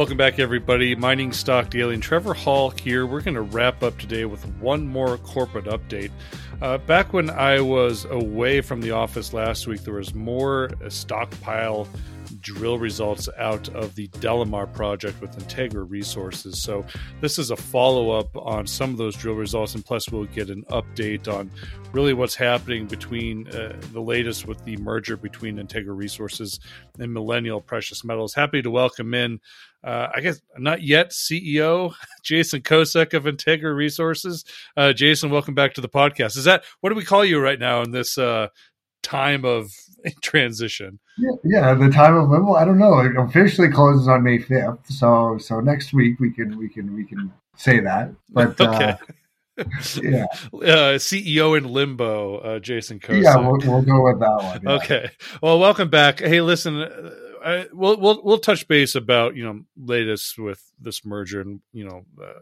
Welcome back, everybody. Mining Stock Daily and Trevor Hall here. We're going to wrap up today with one more corporate update. Uh, back when I was away from the office last week, there was more stockpile drill results out of the DeLamar project with Integra Resources. So, this is a follow up on some of those drill results, and plus, we'll get an update on really what's happening between uh, the latest with the merger between Integra Resources and Millennial Precious Metals. Happy to welcome in, uh, I guess, not yet CEO Jason Kosec of Integra Resources. Uh, Jason, welcome back to the podcast. Is that what do we call you right now in this uh, time of transition? Yeah, yeah, the time of limbo. I don't know. It officially closes on May fifth, so so next week we can we can we can say that. But okay. Uh, yeah, uh, CEO in limbo, uh, Jason Kosec. Yeah, we'll, we'll, go with that one. Yeah. Okay. Well, welcome back. Hey, listen, uh, I, we'll we'll we'll touch base about you know latest with this merger and you know uh,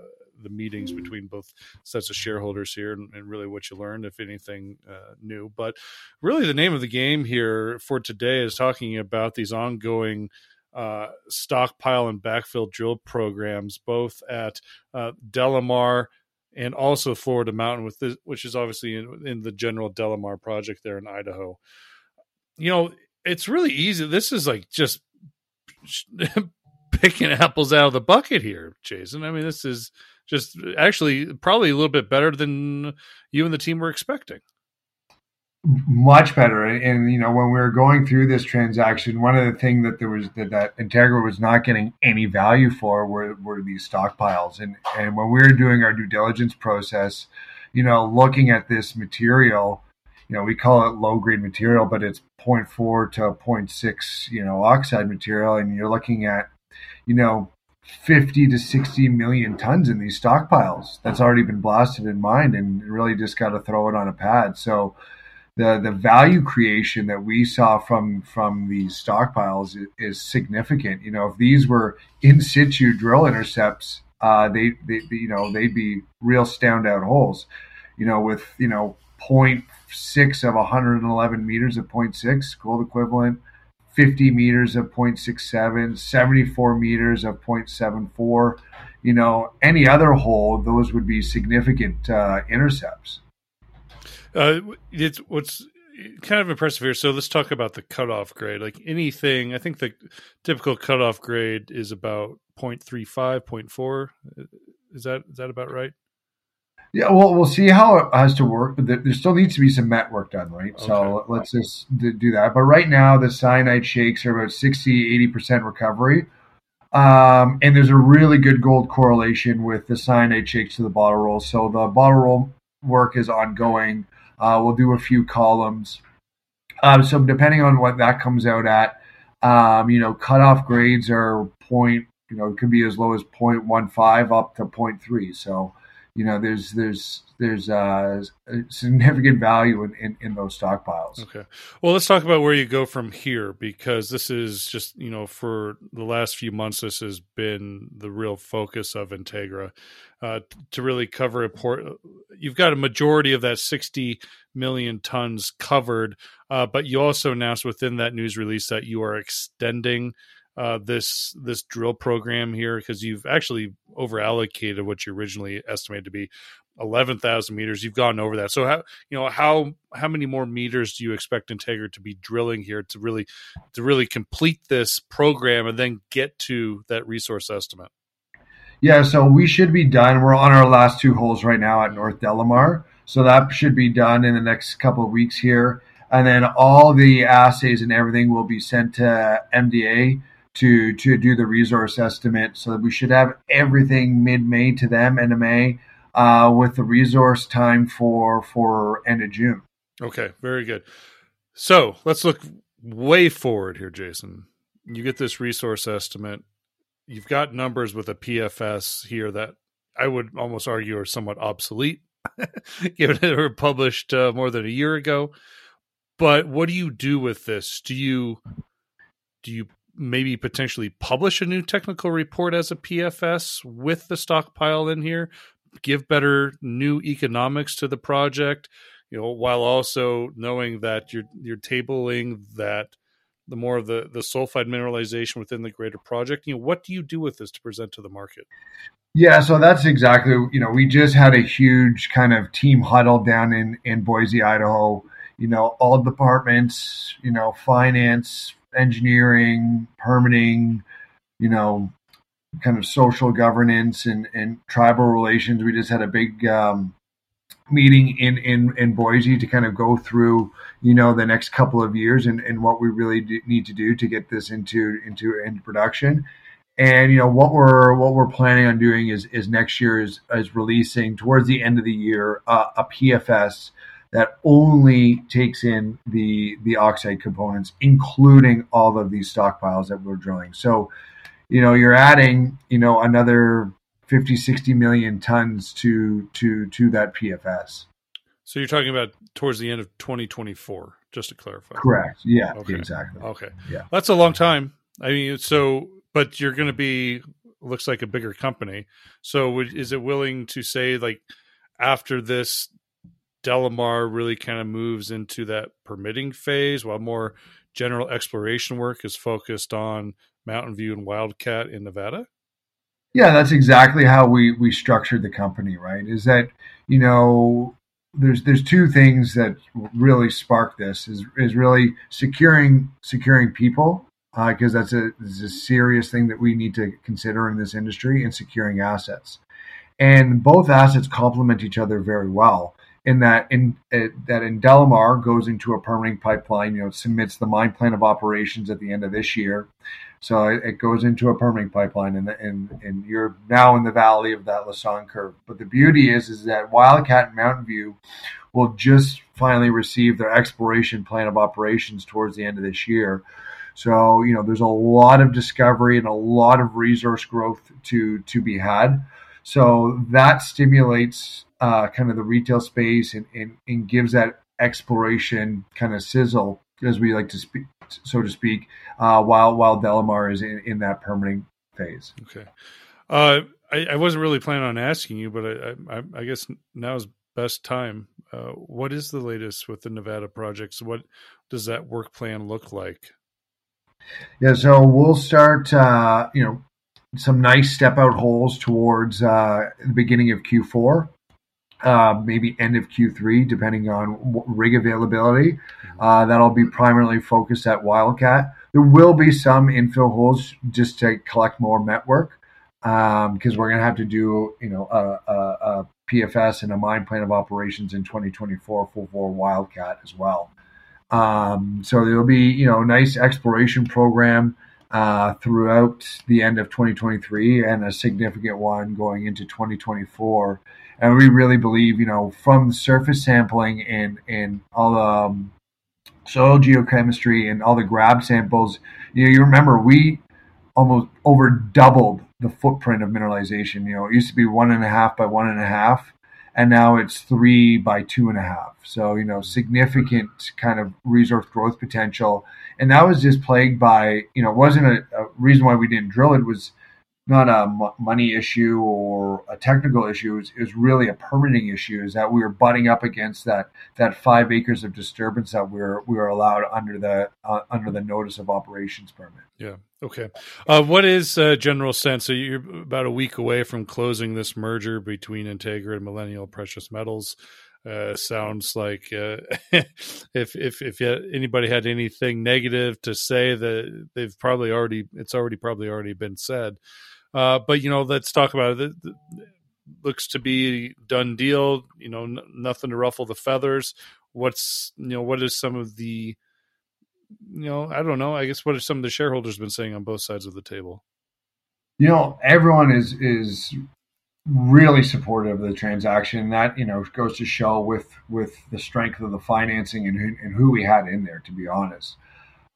the meetings between both sets of shareholders here and, and really what you learned, if anything uh, new. But really, the name of the game here for today is talking about these ongoing uh, stockpile and backfill drill programs, both at uh, DeLamar and also Florida Mountain, with this, which is obviously in, in the general DeLamar project there in Idaho. You know, it's really easy. This is like just picking apples out of the bucket here, Jason. I mean, this is just actually probably a little bit better than you and the team were expecting. Much better, and you know when we were going through this transaction, one of the things that there was that, that Integra was not getting any value for were, were these stockpiles, and and when we were doing our due diligence process, you know, looking at this material, you know, we call it low grade material, but it's 0.4 to 0.6, you know, oxide material, and you're looking at, you know, 50 to 60 million tons in these stockpiles that's already been blasted and mined and really just got to throw it on a pad. So the the value creation that we saw from from these stockpiles is, is significant. You know if these were in situ drill intercepts uh, they, they you know they'd be real standout holes. You know with you know 0.6 of 111 meters of 0.6 gold equivalent 50 meters of 0.67, 74 meters of 0.74. You know, any other hole, those would be significant uh, intercepts. Uh, it's what's kind of impressive here. So let's talk about the cutoff grade. Like anything, I think the typical cutoff grade is about 0.35, 0.4. Is that is that about right? Yeah, well, we'll see how it has to work. There still needs to be some met work done, right? Okay. So let's just do that. But right now, the cyanide shakes are about 60, 80% recovery. Um, and there's a really good gold correlation with the cyanide shakes to the bottle roll. So the bottle roll work is ongoing. Uh, we'll do a few columns. Um, so depending on what that comes out at, um, you know, cutoff grades are point, you know, it could be as low as 0.15 up to 0.3. So you know there's there's there's uh, significant value in, in, in those stockpiles. Okay, well let's talk about where you go from here because this is just you know for the last few months this has been the real focus of Integra uh, to really cover a port. You've got a majority of that sixty million tons covered, uh, but you also announced within that news release that you are extending uh, this this drill program here because you've actually over allocated what you originally estimated to be eleven thousand meters. You've gone over that. So how you know how how many more meters do you expect Integra to be drilling here to really to really complete this program and then get to that resource estimate? Yeah, so we should be done. We're on our last two holes right now at North DeLamar. So that should be done in the next couple of weeks here. And then all the assays and everything will be sent to MDA to to do the resource estimate. So we should have everything mid May to them MDA uh, with the resource time for for end of June. Okay, very good. So let's look way forward here, Jason. You get this resource estimate. You've got numbers with a PFS here that I would almost argue are somewhat obsolete, given they were published uh, more than a year ago. But what do you do with this? Do you do you maybe potentially publish a new technical report as a PFS with the stockpile in here, give better new economics to the project, you know, while also knowing that you're you're tabling that the more of the the sulfide mineralization within the greater project. You know, what do you do with this to present to the market? Yeah, so that's exactly you know we just had a huge kind of team huddle down in in Boise, Idaho. You know, all departments, you know, finance, engineering, permitting, you know, kind of social governance and and tribal relations. We just had a big um, meeting in, in, in Boise to kind of go through, you know, the next couple of years and, and what we really need to do to get this into into into production. And you know what we're what we're planning on doing is is next year is is releasing towards the end of the year uh, a PFS that only takes in the the oxide components, including all of these stockpiles that we're drilling. So, you know, you're adding you know another 50, 60 million tons to to to that PFS. So you're talking about towards the end of 2024, just to clarify. Correct. Yeah. Okay. Exactly. Okay. Yeah. That's a long time. I mean, so but you're going to be looks like a bigger company. So would, is it willing to say like after this DeLamar really kind of moves into that permitting phase while more general exploration work is focused on Mountain View and Wildcat in Nevada? Yeah, that's exactly how we we structured the company. Right? Is that you know there's there's two things that really spark this is is really securing securing people because uh, that's a, a serious thing that we need to consider in this industry and securing assets. And both assets complement each other very well in that in uh, that in DeLamar goes into a permitting pipeline, you know, submits the mine plan of operations at the end of this year. So it, it goes into a permitting pipeline, and, and and you're now in the valley of that Lassonde curve. But the beauty is, is that Wildcat and Mountain View will just finally receive their exploration plan of operations towards the end of this year. So you know, there's a lot of discovery and a lot of resource growth to to be had. So that stimulates uh, kind of the retail space and, and, and gives that exploration kind of sizzle, as we like to speak, so to speak, uh, while while DeLamar is in, in that permitting phase. Okay. Uh, I, I, wasn't really planning on asking you, but I, I, I guess now's best time. Uh, what is the latest with the Nevada projects? What does that work plan look like? Yeah, so we'll start, uh, you know, some nice step out holes towards uh, the beginning of Q4 uh, maybe end of Q3, depending on rig availability. Mm-hmm. Uh, that'll be primarily focused at Wildcat. There will be some infill holes just to collect more met work because um, we're going to have to do, you know, a, a, a, PFS and a mine plan of operations in 2024 for, for Wildcat as well. Um, so there'll be, you know, a nice exploration program uh, throughout the end of 2023 and a significant one going into 2024 and we really believe, you know, from surface sampling and and all the um, soil geochemistry and all the grab samples, you know, you remember we almost over doubled the footprint of mineralization. You know, it used to be one and a half by one and a half, and now it's three by two and a half. So you know, significant kind of resource growth potential, and that was just plagued by you know, wasn't a, a reason why we didn't drill it was not a money issue or a technical issue. It was, really a permitting issue. Is that we were butting up against that that five acres of disturbance that we were we were allowed under the uh, under the notice of operations permit. Yeah. Okay. Uh, what is uh, general sense? So you're about a week away from closing this merger between Integra and Millennial Precious Metals. Uh, sounds like uh, if if if anybody had anything negative to say, that they've probably already it's already probably already been said. Uh, but you know, let's talk about it. it looks to be done deal. You know, n- nothing to ruffle the feathers. What's you know, what is some of the you know, I don't know. I guess what have some of the shareholders been saying on both sides of the table? You know, everyone is is really supportive of the transaction. That you know goes to show with with the strength of the financing and who, and who we had in there. To be honest,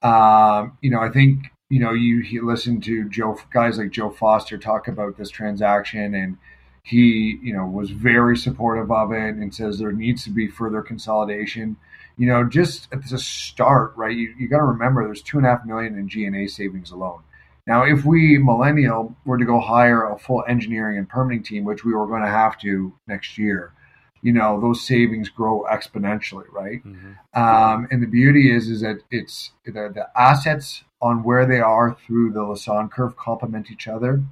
um, you know, I think you know, you, you listen to Joe guys like Joe Foster talk about this transaction, and he, you know, was very supportive of it and says there needs to be further consolidation. You know, just at the start, right? You, you got to remember there's two and a half million in G&A savings alone. Now, if we millennial were to go hire a full engineering and permitting team, which we were going to have to next year, you know those savings grow exponentially, right? Mm-hmm. Um, and the beauty is is that it's the, the assets on where they are through the Lassonde curve complement each other.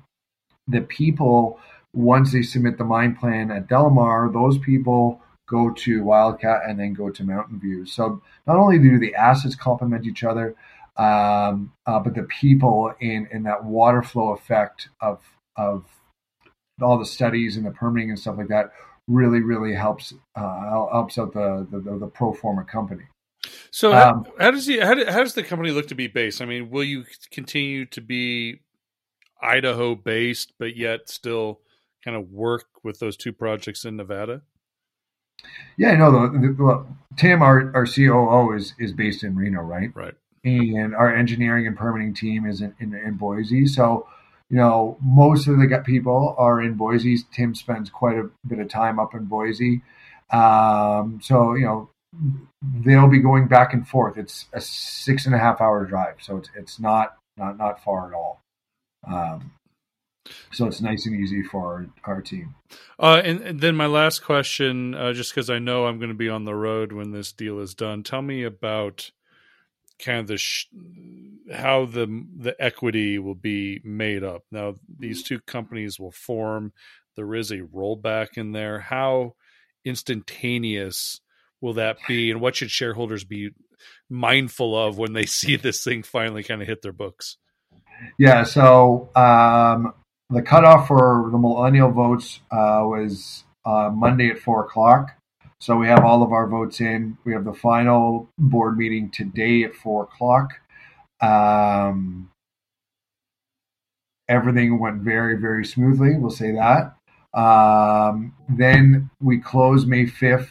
The people once they submit the mine plan at DeLamar, those people go to Wildcat and then go to Mountain View. So not only do the assets complement each other, um, uh, but the people in in that water flow effect of of all the studies and the permitting and stuff like that really really helps uh, helps out the, the the pro forma company. So um, how, how, does he how, how does the company look to be based? I mean, will you continue to be Idaho based, but yet still kind of work with those two projects in Nevada? Yeah, no. The, the, well, Tim, our, our COO, is is based in Reno, right? Right. And our engineering and permitting team is in, in, in Boise. So, you know, most of the people are in Boise. Tim spends quite a bit of time up in Boise. Um, so, you know, they'll be going back and forth. It's a six and a half hour drive, so it's it's not not not far at all. Um, so it's nice and easy for our, our team. Uh, and, and, then my last question, uh, just because I know I'm going to be on the road when this deal is done, tell me about kind of the sh- how the the equity will be made up. Now these two companies will form. There is a rollback in there. How instantaneous will that be, and what should shareholders be mindful of when they see this thing finally kind of hit their books? Yeah, so um, the cutoff for the millennial votes uh, was uh, Monday at four o'clock. So we have all of our votes in. We have the final board meeting today at four o'clock. Um, everything went very, very smoothly. We'll say that. Um, then we close May 5th.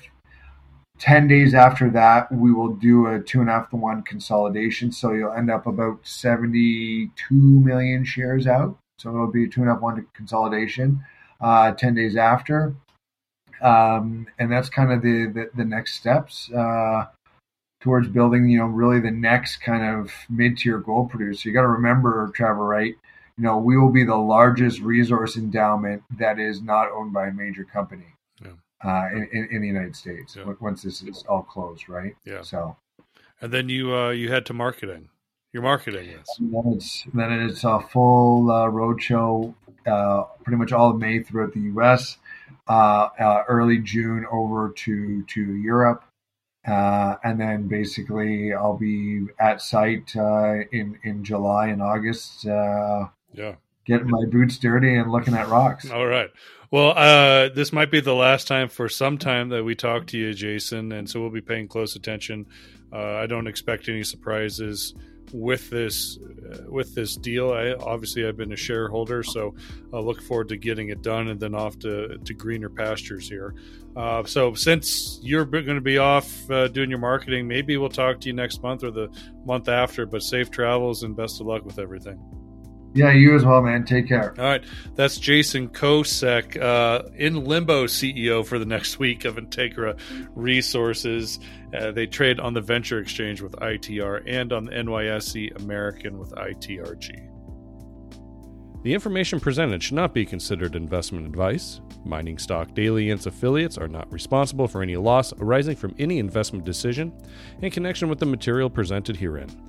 10 days after that, we will do a two and a half to one consolidation. So you'll end up about 72 million shares out. So it'll be a two and a half one consolidation uh, 10 days after. Um, and that's kind of the, the, the next steps uh, towards building, you know, really the next kind of mid tier gold producer. You got to remember, Trevor, right? You know, we will be the largest resource endowment that is not owned by a major company. Uh, in, in, the United States yeah. once this is all closed, right? Yeah. So, and then you uh, you head to marketing. You're marketing this. Then it's, then it's a full uh, roadshow, uh, pretty much all of May throughout the U.S. Uh, uh, early June over to to Europe, uh, and then basically I'll be at site uh, in in July and August. yeah, getting my boots dirty and looking at rocks. All right. Well, uh, this might be the last time for some time that we talk to you, Jason, and so we'll be paying close attention. Uh, I don't expect any surprises with this uh, with this deal. I obviously I've been a shareholder, so I look forward to getting it done and then off to to greener pastures here. Uh, so since you're going to be off uh, doing your marketing, maybe we'll talk to you next month or the month after. But safe travels and best of luck with everything. Yeah, you as well, man. Take care. All right. That's Jason Kosec, uh, in limbo CEO for the next week of Integra Resources. Uh, they trade on the Venture Exchange with ITR and on the NYSE American with ITRG. The information presented should not be considered investment advice. Mining Stock Daily and its affiliates are not responsible for any loss arising from any investment decision in connection with the material presented herein.